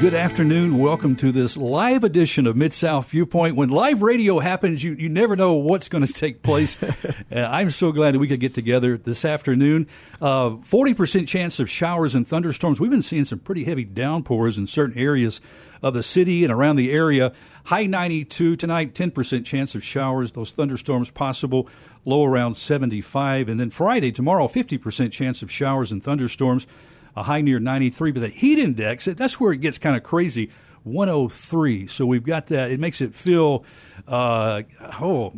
good afternoon. Welcome to this live edition of Mid South Viewpoint. When live radio happens, you, you never know what's going to take place. uh, I'm so glad that we could get together this afternoon. Uh, 40% chance of showers and thunderstorms. We've been seeing some pretty heavy downpours in certain areas of the city and around the area. High 92 tonight, 10% chance of showers, those thunderstorms possible, low around 75. And then Friday, tomorrow, 50% chance of showers and thunderstorms a high near 93. But the heat index, that's where it gets kind of crazy, 103. So we've got that. It makes it feel, uh, oh,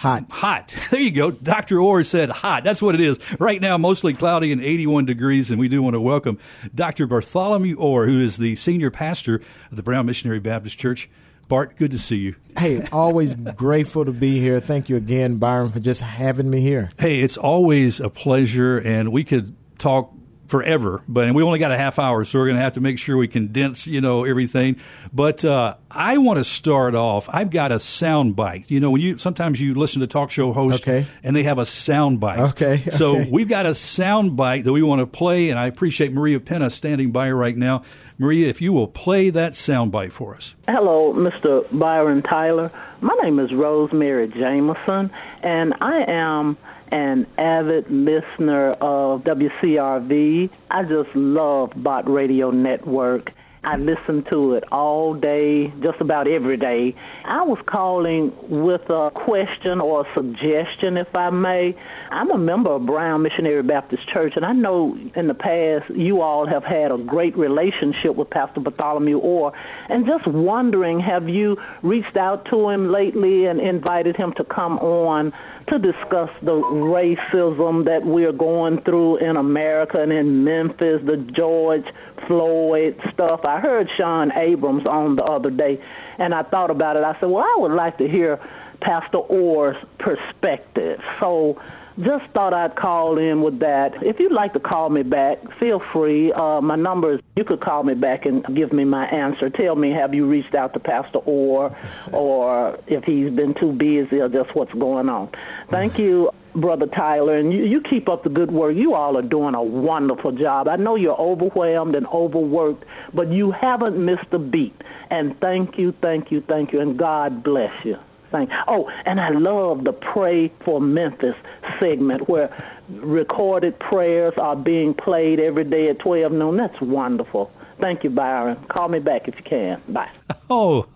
Hot. Hot. There you go. Dr. Orr said hot. That's what it is. Right now, mostly cloudy and 81 degrees. And we do want to welcome Dr. Bartholomew Orr, who is the senior pastor of the Brown Missionary Baptist Church. Bart, good to see you. Hey, always grateful to be here. Thank you again, Byron, for just having me here. Hey, it's always a pleasure. And we could talk forever, but we only got a half hour, so we're going to have to make sure we condense, you know, everything. But uh, I want to start off. I've got a sound bite. You know, when you sometimes you listen to talk show hosts, okay. and they have a sound bite. Okay. So okay. we've got a sound bite that we want to play, and I appreciate Maria Penna standing by right now. Maria, if you will play that sound bite for us. Hello, Mr. Byron Tyler. My name is Rosemary Jameson, and I am an avid listener of WCRV. I just love Bott Radio Network. I listen to it all day, just about every day. I was calling with a question or a suggestion, if I may. I'm a member of Brown Missionary Baptist Church, and I know in the past you all have had a great relationship with Pastor Bartholomew Orr, and just wondering, have you reached out to him lately and invited him to come on to discuss the racism that we're going through in America and in Memphis, the George Floyd stuff. I heard Sean Abrams on the other day, and I thought about it. I said, well, I would like to hear Pastor Orr's perspective. So just thought I'd call in with that. If you'd like to call me back, feel free. Uh, my number is, you could call me back and give me my answer. Tell me, have you reached out to Pastor Orr, or if he's been too busy, or just what's going on. Thank you. Brother Tyler, and you, you keep up the good work. You all are doing a wonderful job. I know you're overwhelmed and overworked, but you haven't missed a beat. And thank you, thank you, thank you, and God bless you. Thank. Oh, and I love the Pray for Memphis segment where recorded prayers are being played every day at 12 noon. That's wonderful. Thank you, Byron. Call me back if you can. Bye. Oh,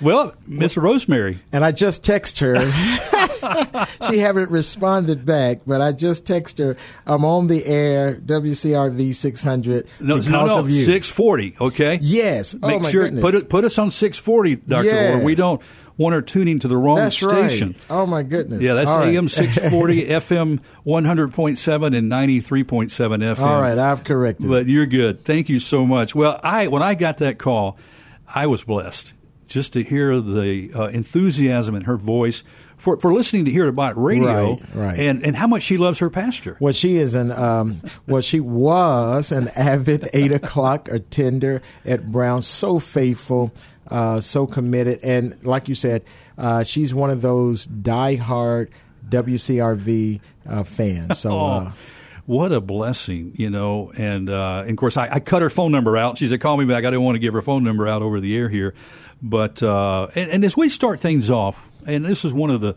well, Miss Rosemary. And I just text her. she haven't responded back, but I just text her. I'm on the air, WCRV 600, no, because no, no, of you. 640, okay? Yes. Oh, Make oh, my sure, goodness. Put, it, put us on 640, Dr. Yes. Orr. We don't want her tuning to the wrong that's station. Right. Oh, my goodness. Yeah, that's All AM right. 640, FM 100.7, and 93.7 FM. All right, I've corrected. But you're good. Thank you so much. Well, I when I got that call, I was blessed just to hear the uh, enthusiasm in her voice for, for listening to hear about radio Right, right. and and how much she loves her pastor. Well, she is an um, well, she was an avid eight o'clock attender at Brown. So faithful, uh, so committed, and like you said, uh, she's one of those diehard WCRV uh, fans. So. Uh, What a blessing, you know. And, uh, and of course, I, I cut her phone number out. She said, call me back. I didn't want to give her phone number out over the air here. But, uh, and, and as we start things off, and this is one of the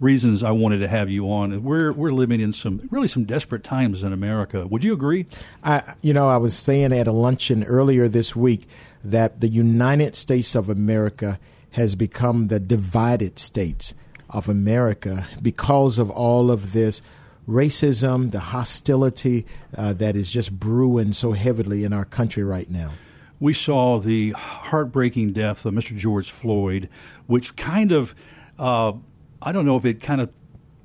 reasons I wanted to have you on, we're, we're living in some really some desperate times in America. Would you agree? I, you know, I was saying at a luncheon earlier this week that the United States of America has become the divided states of America because of all of this racism, the hostility uh, that is just brewing so heavily in our country right now. We saw the heartbreaking death of Mr. George Floyd, which kind of, uh, I don't know if it kind of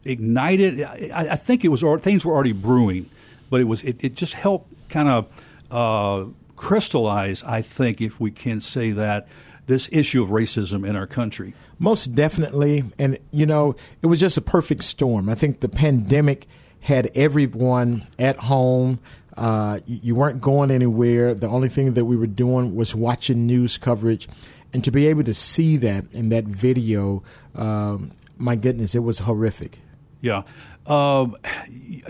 ignited. I, I think it was things were already brewing, but it was it, it just helped kind of uh, crystallize. I think, if we can say that, this issue of racism in our country. Most definitely. And, you know, it was just a perfect storm. I think the pandemic had everyone at home. Uh, you, weren't going anywhere. The only thing that we were doing was watching news coverage. And to be able to see that in that video, um, my goodness, it was horrific. Yeah. Um,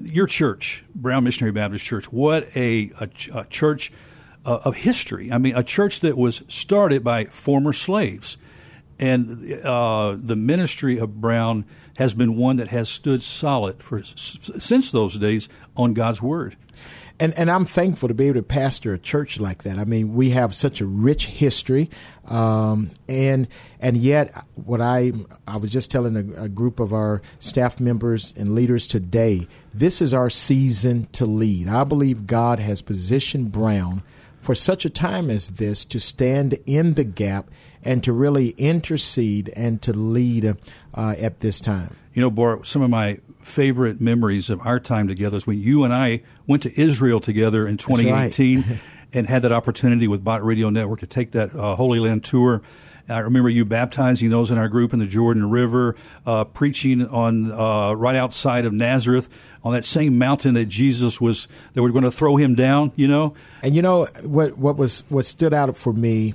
your church, Brown Missionary Baptist Church, what a, a, ch- a church of history. I mean, a church that was started by former slaves. And uh, the ministry of Brown has been one that has stood solid for since those days on God's word and and I'm thankful to be able to pastor a church like that. I mean, we have such a rich history, um, and and yet what I I was just telling a, a, group of our staff members and leaders today. This is our season to lead. I believe God has positioned Brown for such a time as this to stand in the gap and to really intercede and to lead uh, at this time. You know, Bart, some of my favorite memories of our time together is when you and I went to Israel together in 2018 right. and had that opportunity with Bott Radio Network to take that uh, Holy Land tour. I remember you baptizing those in our group in the Jordan River, uh, preaching on uh, right outside of Nazareth on that same mountain that Jesus was that we're going to throw him down. You know, and you know what what was what stood out for me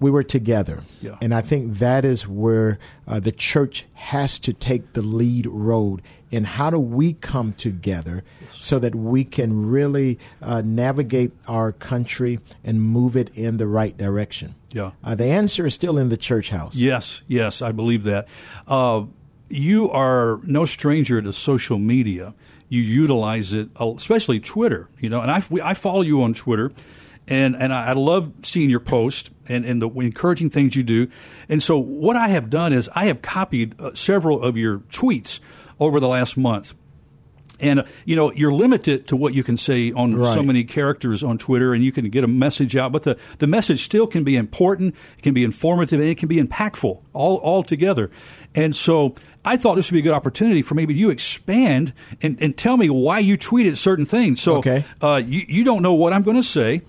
we were together. Yeah. And I think that is where uh, the church has to take the lead road in how do we come together so that we can really uh, navigate our country and move it in the right direction. Yeah. Uh, the answer is still in the church house. Yes, yes, I believe that. Uh, you are no stranger to social media. You utilize it, uh, especially Twitter. You know, and I, I follow you on Twitter and and I, love seeing your post and, and the encouraging things you do. And so what I have done is I have copied uh, several of your tweets over the last month. And uh, you know you're limited to what you can say on right. so many characters on Twitter, and you can get a message out. But the, the message still can be important, it can be informative, and it can be impactful all all together. And so I thought this would be a good opportunity for maybe you expand and, and tell me why you tweeted certain things. So okay. uh, you you don't know what I'm going to say.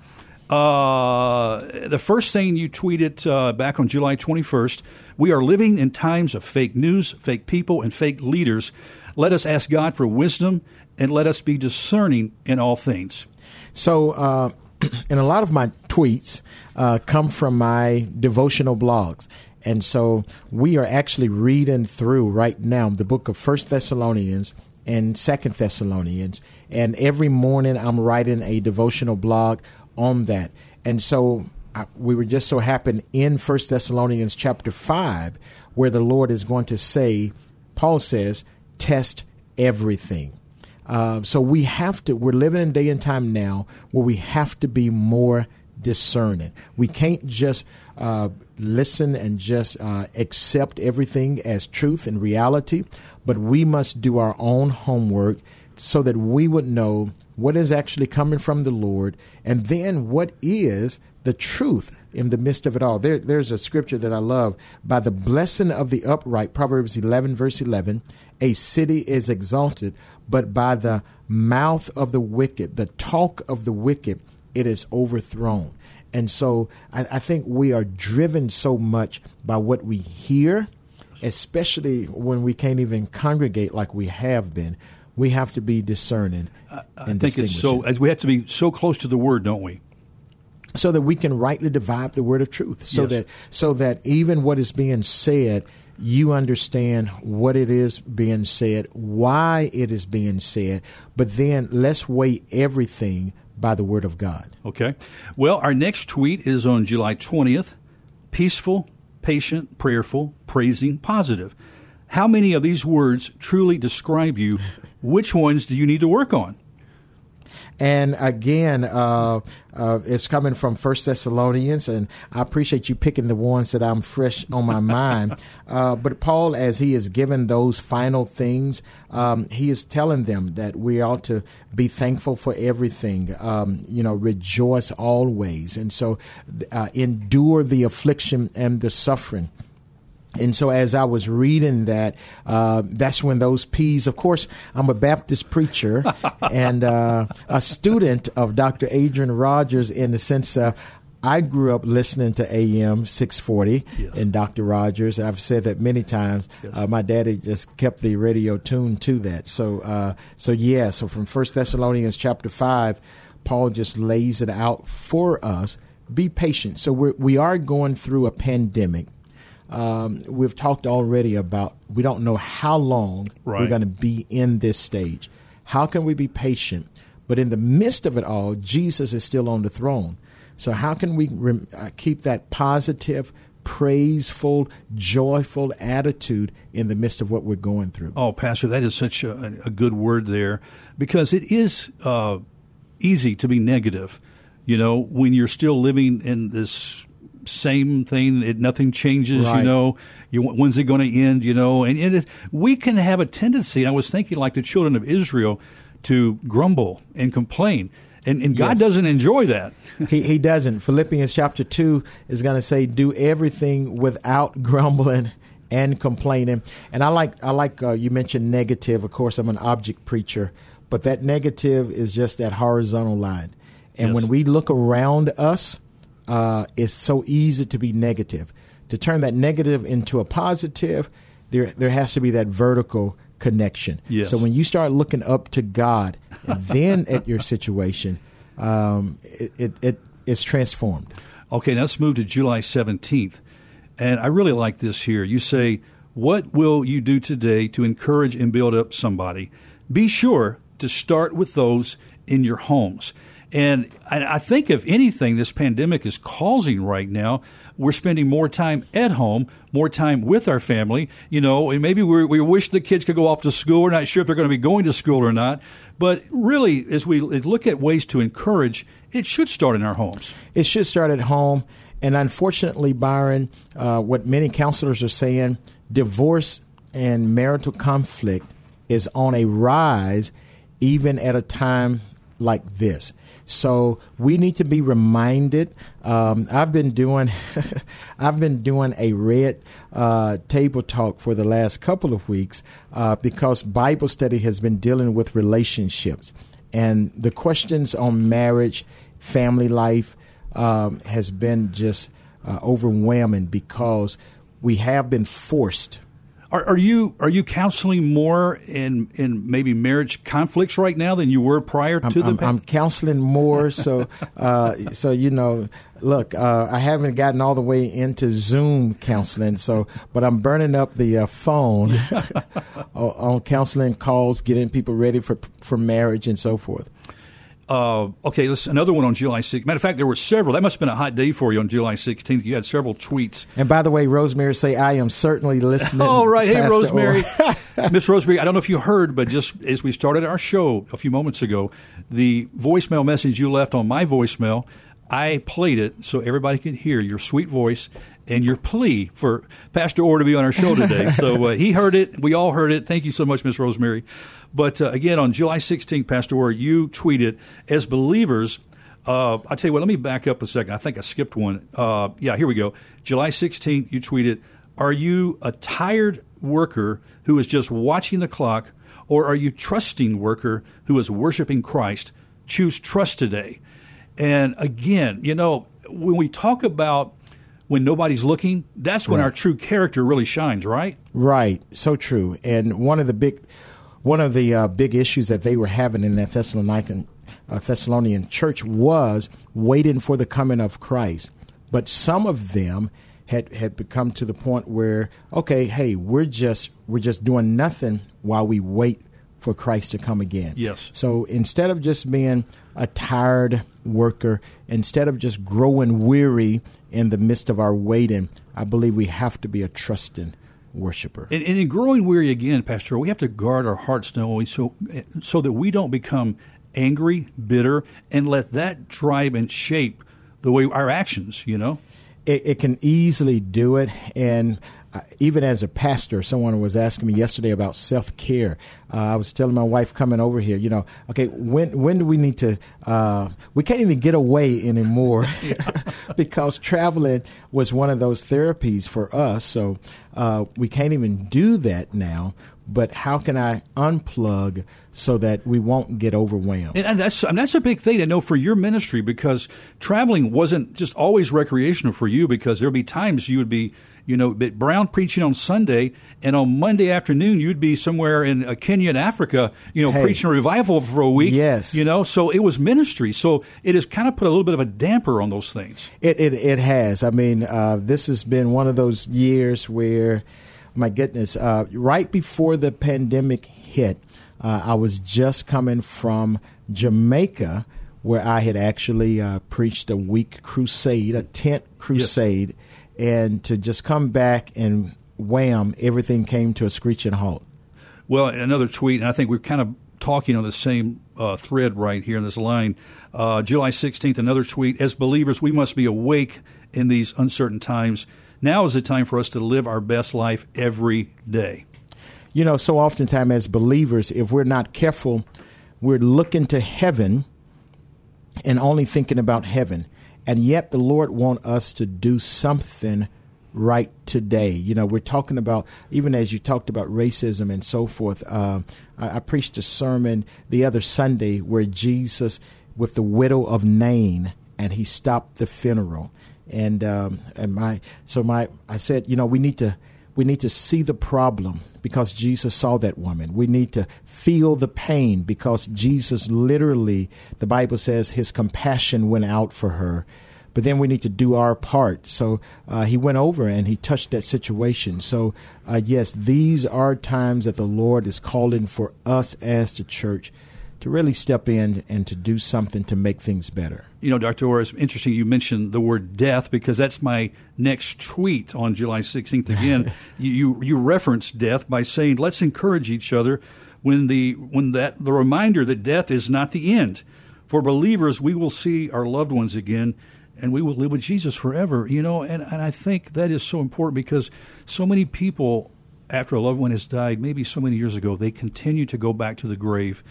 Uh, the first thing you tweeted uh, back on July 21st we are living in times of fake news, fake people, and fake leaders. Let us ask God for wisdom and let us be discerning in all things. So, uh, and a lot of my tweets uh, come from my devotional blogs. And so we are actually reading through right now the book of First Thessalonians and Second Thessalonians. And every morning I'm writing a devotional blog on that. And so uh, we were just so happened in First Thessalonians chapter 5 where the Lord is going to say, Paul says, test everything. Uh, so we have to, we're living in day and time now where we have to be more discerning. We can't just uh, listen and just uh, accept everything as truth and reality, but we must do our own homework so that we would know what is actually coming from the Lord, and then what is the truth in the midst of it all. There, there's a scripture that I love. By the blessing of the upright, Proverbs 11, verse 11, a city is exalted, but by the mouth of the wicked, the talk of the wicked, it is overthrown. And so I, I think we are driven so much by what we hear, especially when we can't even congregate like we have been we have to be discerning. I, I think it's so. As we have to be so close to the word, don't we? So that we can rightly divide the word of truth. So yes. that so that even what is being said, you understand what it is being said, why it is being said. But then let's weigh everything by the word of God. Okay. Well, our next tweet is on July twentieth. Peaceful, patient, prayerful, praising, positive. How many of these words truly describe you? Which ones do you need to work on? And again, uh, uh, it's coming from First Thessalonians, and I appreciate you picking the ones that I'm fresh on my mind. Uh, but Paul, as he is given those final things, um, he is telling them that we ought to be thankful for everything. Um, you know, rejoice always, and so uh, endure the affliction and the suffering. And so, as I was reading that, uh, that's when those P's. Of course, I'm a Baptist preacher and uh, a student of Dr. Adrian Rogers in the sense of I grew up listening to AM 640 yes. and Dr. Rogers. I've said that many times. Yes. Uh, my daddy just kept the radio tuned to that. So, uh, so yeah. So from First Thessalonians chapter five, Paul just lays it out for us. Be patient. So we're, we are going through a pandemic um, we've talked already about we don't know how long right. we're going to be in this stage. How can we be patient? But in the midst of it all, Jesus is still on the throne. So, how can we rem- uh, keep that positive, praiseful, joyful attitude in the midst of what we're going through? Oh, Pastor, that is such a, a good word there because it is uh, easy to be negative. You know, when you're still living in this same thing, it, nothing changes. Right. You know, you, when's it going to end? You know, and, and it, we can have a tendency. I was thinking, like the children of Israel, to grumble and complain. And, and God Yes. doesn't enjoy that. he, he doesn't. Philippians chapter 2 is going to say, do everything without grumbling and complaining. And I like, I like uh, you mentioned negative. Of course, I'm an object preacher, but that negative is just that horizontal line. And Yes. when we look around us, uh, it's so easy to be negative. To turn that negative into a positive, there, there has to be that vertical connection. Yes. So when you start looking up to God and then at your situation, um, it, it, it it's transformed. Okay, now let's move to July 17th. And I really like this here. You say, What will you do today to encourage and build up somebody? Be sure to start with those in your homes. And I think, if anything, this pandemic is causing right now, we're spending more time at home, more time with our family. You know, and maybe we we wish the kids could go off to school. We're not sure if they're going to be going to school or not. But really, as we look at ways to encourage, it should start in our homes. It should start at home. And unfortunately, Byron, uh, what many counselors are saying, divorce and marital conflict is on a rise, even at a time like this. So we need to be reminded. Um, I've been doing, I've been doing a red uh, table talk for the last couple of weeks uh, because Bible study has been dealing with relationships and the questions on marriage, family life um, has been just uh, overwhelming because we have been forced. Are, are you are you counseling more in in maybe marriage conflicts right now than you were prior to I'm, the I'm, I'm counseling more, so uh, so you know, look, uh, I haven't gotten all the way into Zoom counseling, so but I'm burning up the uh, phone on- on counseling calls, getting people ready for for marriage and so forth. Uh, okay, let's another one on July 16th. Matter of fact, there were several. That must have been a hot day for you on July 16th. You had several tweets. And by the way, Rosemary, say I am certainly listening. All right. right. Hey, Rosemary. Miss Rosemary, I don't know if you heard, but just as we started our show a few moments ago, the voicemail message you left on my voicemail, I played it so everybody could hear your sweet voice and your plea for Pastor Orr to be on our show today. so uh, he heard it. We all heard it. Thank you so much, Miss Rosemary. But uh, again, on July 16th, Pastor Orr, you tweeted, as believers, uh, I'll tell you what, let me back up a second. I think I skipped one. Uh, yeah, here we go. July 16th, you tweeted, Are you a tired worker who is just watching the clock, or are you trusting worker who is worshiping Christ? Choose trust today. And again, you know, when we talk about when nobody's looking, that's when Right. our true character really shines, right? Right, so true. And one of the big, one of the uh, big issues that they were having in that Thessalonican uh, Thessalonian church was waiting for the coming of Christ. But some of them had had become to the point where, okay, hey, we're just we're just doing nothing while we wait for Christ to come again. Yes. So instead of just being a tired worker, instead of just growing weary in the midst of our waiting, I believe we have to be a trusting worshiper. And, and in growing weary again, Pastor, we have to guard our hearts, don't we? So, so that we don't become angry, bitter, and let that drive and shape the way our actions. You know. it, it can easily do it. And even as a pastor, someone was asking me yesterday about self care. Uh, I was telling my wife coming over here, you know, okay, when when do we need to? Uh, we can't even get away anymore because traveling was one of those therapies for us. So uh, we can't even do that now. But how can I unplug so that we won't get overwhelmed? And, and that's and that's a big thing to know for your ministry because traveling wasn't just always recreational for you because there'd be times you would be you know Brown preaching on Sunday and on Monday afternoon you'd be somewhere in uh, Kenya and Africa you know Hey. preaching a revival for a week Yes. you know so it was ministry so it has kind of put a little bit of a damper on those things It it, it has. I mean, uh, this has been one of those years where, my goodness, uh, right before the pandemic hit, uh, I was just coming from Jamaica, where I had actually uh, preached a week crusade, a tent crusade, and to just come back and wham, everything came to a screeching halt. Well, another tweet, and I think we're kind of talking on the same uh, thread right here in this line. Uh, July 16th, another tweet. As believers, we must be awake in these uncertain times. Now is the time for us to live our best life every day. You know, so oftentimes as believers, if we're not careful, we're looking to heaven and only thinking about heaven. And yet the Lord wants us to do something right today. You know, we're talking about, even as you talked about racism and so forth. Uh, I, I, preached a sermon the other Sunday where Jesus, with the widow of Nain, and he stopped the funeral. And um, and my so my I said, you know, we need to we need to see the problem because Jesus saw that woman. We need to feel the pain because Jesus literally, the Bible says, his compassion went out for her. But then we need to do our part. So uh, he went over and he touched that situation. So, uh, yes, these are times that the Lord is calling for us as the church to really step in and to do something to make things better. You know, Dr. Orr, it's interesting you mentioned the word death because that's my next tweet on July 16th. Again, you, you, you reference death by saying, let's encourage each other when, the, when that, the reminder that death is not the end. For believers, we will see our loved ones again and we will live with Jesus forever, you know, and, and I think that is so important because so many people after a loved one has died, maybe so many years ago, they continue to go back to the grave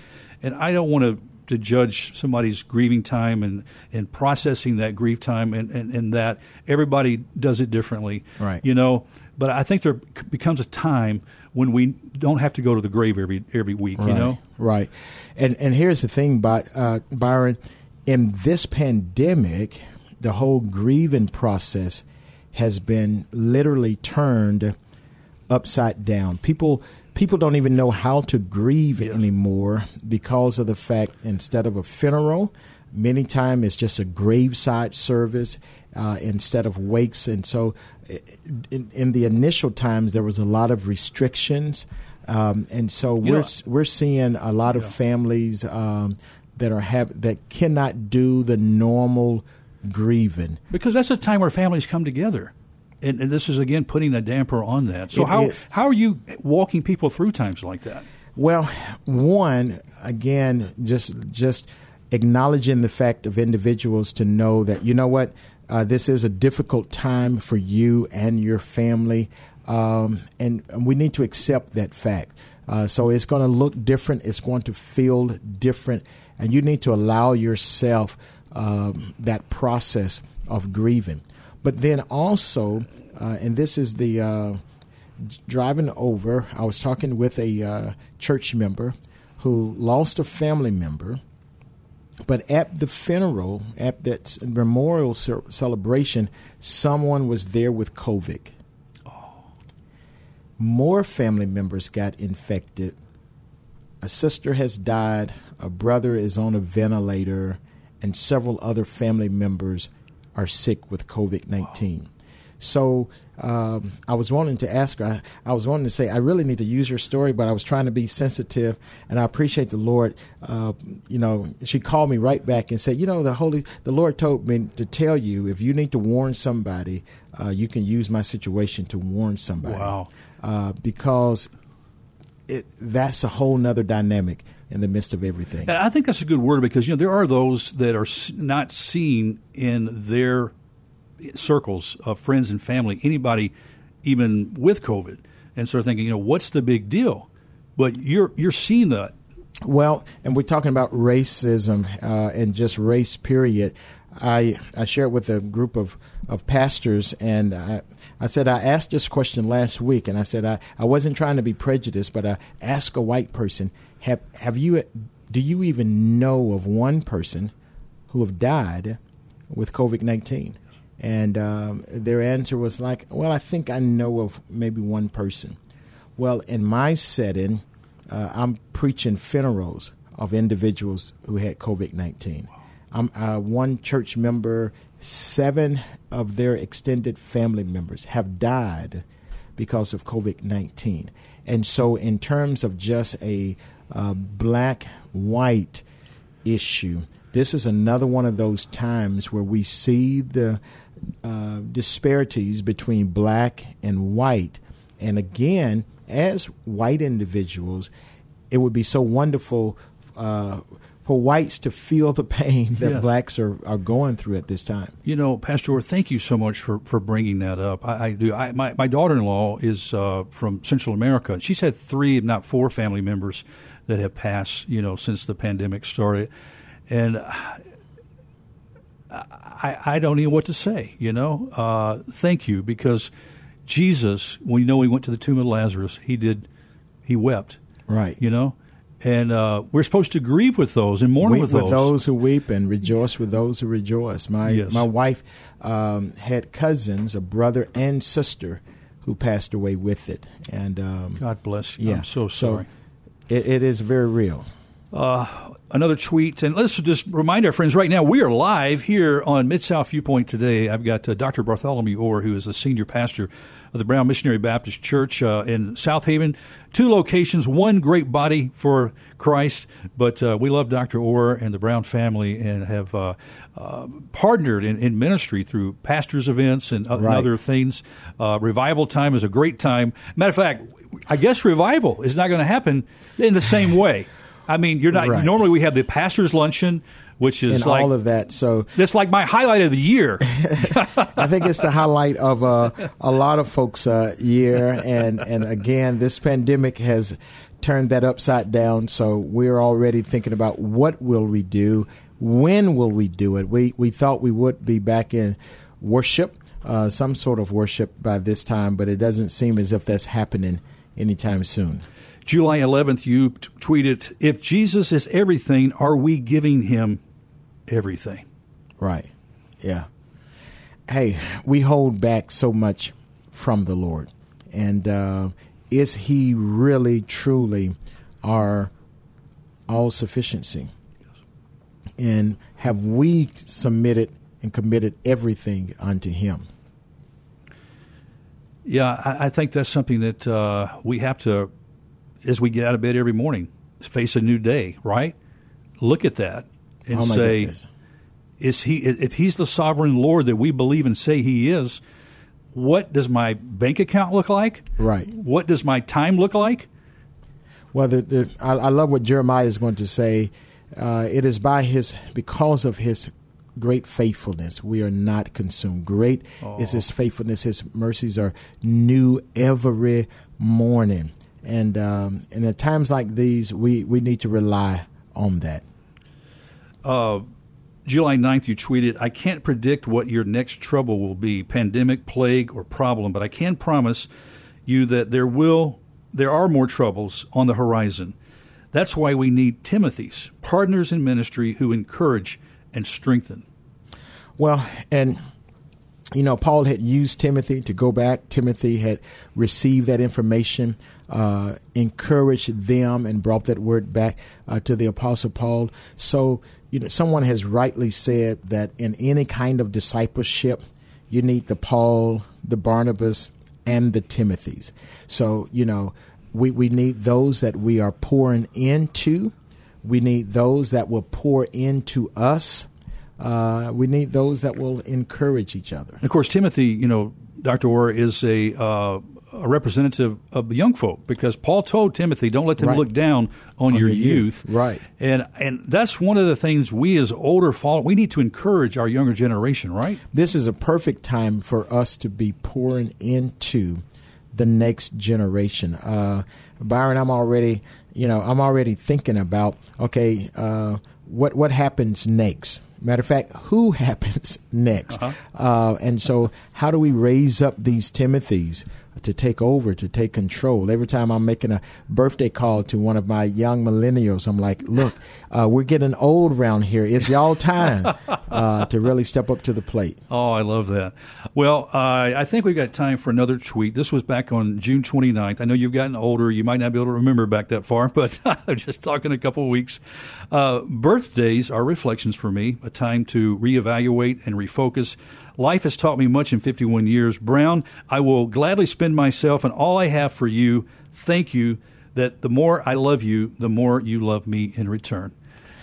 and I don't want to to judge somebody's grieving time and, and processing that grief time and, and, and that. Everybody does it differently. Right. You know but I think there becomes a time when we don't have to go to the grave every every week right. you know? Right. And and here's the thing by, uh, Byron. In this pandemic the whole grieving process has been literally turned upside down. People people don't even know how to grieve yes. anymore because of the fact instead of a funeral, many times it's just a graveside service uh, instead of wakes. And so, in, in, the initial times, there was a lot of restrictions, um, and so you we're know, we're seeing a lot yeah. of families um, that are have that cannot do the normal grieving because that's a time where families come together and, and, this is again putting a damper on that. So it how is. how are you walking people through times like that? Well, one again, just just acknowledging the fact of individuals to know that you know what uh, this is a difficult time for you and your family, um, and, and, we need to accept that fact. Uh, so it's going to look different. It's going to feel different, and you need to allow yourself um, that process of grieving. But then also, uh, and this is the uh, driving over, I was talking with a uh, church member who lost a family member. But at the funeral, at that memorial celebration, someone was there with COVID. More family members got infected. A sister has died. A brother is on a ventilator, and several other family members are sick with COVID 19. Wow. So um, I was wanting to ask her, I, I, was wanting to say, I really need to use your story, but I was trying to be sensitive, and I appreciate the Lord. Uh, you know, she called me right back and said, you know, the Holy, the Lord told me to tell you if you need to warn somebody, uh, you can use my situation to warn somebody. Wow. Uh, because it, that's a whole nother dynamic in the midst of everything. I think that's a good word because you know there are those that are not seen in their circles of friends and family, anybody even with COVID, and start thinking, you know, what's the big deal? But you're you're seeing that. Well, and we're talking about racism uh, and just race. Period. I I shared with a group of of pastors, and I, I said I asked this question last week, and I said I, I wasn't trying to be prejudiced, but I asked a white person, have have you do you even know of one person who have died with COVID nineteen? And um, their answer was like, well, I think I know of maybe one person. Well, in my setting, uh, I'm preaching funerals of individuals who had COVID 19. I'm uh, one church member, seven of their extended family members have died because of COVID 19. And so, in terms of just a uh, black, white, issue. This is another one of those times where we see the uh, disparities between black and white. And again, as white individuals, it would be so wonderful uh, for whites to feel the pain that Yeah. blacks are, are going through at this time. You know, Pastor, thank you so much for, for bringing that up. I, I do. I, my my daughter in law is uh, from Central America. She's had three, if not four, family members that have passed. You know, since the pandemic started, and I I don't know what to say. You know, uh, thank you because Jesus, when you know he went to the tomb of Lazarus, he did, he wept. Right. You know. And uh, we're supposed to grieve with those and mourn Weep with with those. those who weep and rejoice with those who rejoice. My Yes. my wife um, had cousins, a brother and sister, who passed away with it, and um, God bless you. yeah, I'm so sorry. it, it is very real. Another tweet. And let's just remind our friends right now, we are live here on Mid South Viewpoint today. I've got uh, Dr. Bartholomew Orr, who is the senior pastor of the Brown Missionary Baptist Church uh, in Southaven. Two locations, one great body for Christ. But uh, we love Dr. Orr and the Brown family and have uh, uh, partnered in, in ministry through pastors' events and, uh, and other things. Uh, revival time is a great time. Matter of fact, I guess revival is not going to happen in the same way. I mean, you're not. Right. Normally, we have the pastors' luncheon, which is and like all of that. So that's like my highlight of the year. I think it's the highlight of uh, a lot of folks' uh, year, and and again, this pandemic has turned that upside down. So we're already thinking about what will we do, when will we do it. We we thought we would be back in worship, uh, some sort of worship by this time, but it doesn't seem as if that's happening anytime soon. July 11th, you t- tweeted, "If Jesus is everything, are we giving him everything?" Right. Yeah. Hey, we hold back so much from the Lord. And uh, is He really, truly our all sufficiency? And have we submitted and committed everything unto Him? Yeah, I, I think that's something that uh, we have to, as we get out of bed every morning, face a new day. Right? Look at that and oh, say, goodness. is he if he's the sovereign lord that we believe and say he is what does my bank account look like Right. what does my time look like Well, the, the, I, I love what Jeremiah is going to say. Uh, it is by his, because of his great faithfulness, we are not consumed. Great is his faithfulness. His mercies are new every morning. And um, and at times like these, we, we need to rely on that. july 9th you tweeted i can't predict what your next trouble will be pandemic plague or problem but i can promise you that there will there are more troubles on the horizon that's why we need timothy's partners in ministry who encourage and strengthen Well, and you know, Paul had used Timothy to go back. Timothy had received that information, uh, encouraged them, and brought that word back uh, to the Apostle Paul. So, you know, someone has rightly said that in any kind of discipleship, you need the Paul, the Barnabas, and the Timothys. So, you know, we, we need those that we are pouring into. We need those that will pour into us. Uh, we need those that will encourage each other. And of course, Timothy, you know, Dr. Orr is a, uh, a representative of the young folk because Paul told Timothy, don't let them Right. look down on, your, your youth. youth. Right. And, and that's one of the things we as older follow, we need to encourage our younger generation, right? This is a perfect time for us to be pouring into the next generation. Uh, Byron, I'm already, you know, I'm already thinking about okay, uh, what what happens next. Matter of fact, who happens next? uh and so, how do we raise up these Timothys to take over, to take control? Every time I'm making a birthday call to one of my young millennials, I'm like, "Look, uh, we're getting old around here. It's y'all time uh, to really step up to the plate." Oh, I love that. Well, uh, I think we've got time for another tweet. This was back on June 29th. I know you've gotten older. You might not be able to remember back that far, but I'm just talking a couple of weeks. Uh, birthdays are reflections for me, a time to reevaluate and refocus. Life has taught me much in 51 years. Brown, I will gladly spend myself and all I have for you. Thank you that the more I love you, the more you love me in return.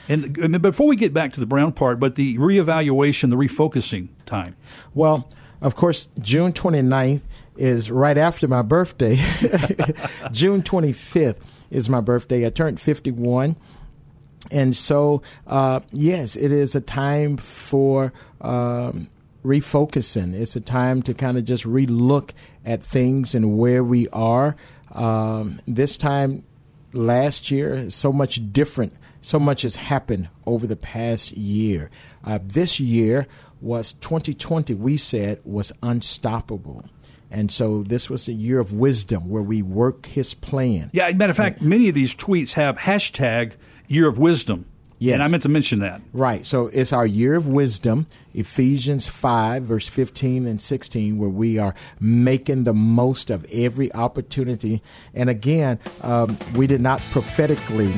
And, and before we get back to the Brown part, but the reevaluation, the refocusing time. Well, of course, June 29th is right after my birthday. June 25th is my birthday. I turned 51. And so, uh, yes, it is a time for um, refocusing. It's a time to kind of just relook at things and where we are. Um, this time last year, so much different. So much has happened over the past year. Uh, this year was 2020, we said, was unstoppable. And so this was the year of wisdom where we work his plan. Yeah, matter of fact, many of these tweets have hashtag year of wisdom. Yes. And I meant to mention that. Right. So it's our year of wisdom, Ephesians 5, verse 15 and 16, where we are making the most of every opportunity. And again, um, we did not prophetically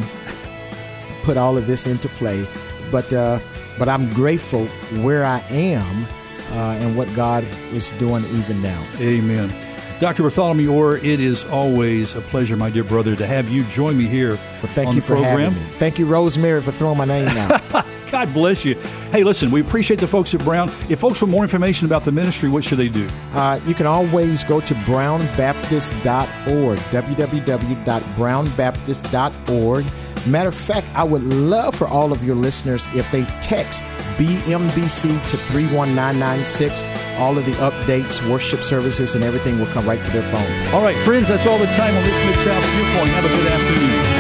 put all of this into play, but, uh, but I'm grateful where I am uh, and what God is doing even now. Amen. Dr. Bartholomew Orr, it is always a pleasure, my dear brother, to have you join me here well, thank on you for program. having me. Thank you, Rosemary, for throwing my name out. God bless you. Hey, listen, we appreciate the folks at Brown. If folks want more information about the ministry, what should they do? Uh, you can always go to brownbaptist.org, www.brownbaptist.org. Matter of fact, I would love for all of your listeners if they text BMBC to 31996. All of the updates, worship services, and everything will come right to their phone. All right, friends, that's all the time on this Mid South Viewpoint. Have a good afternoon.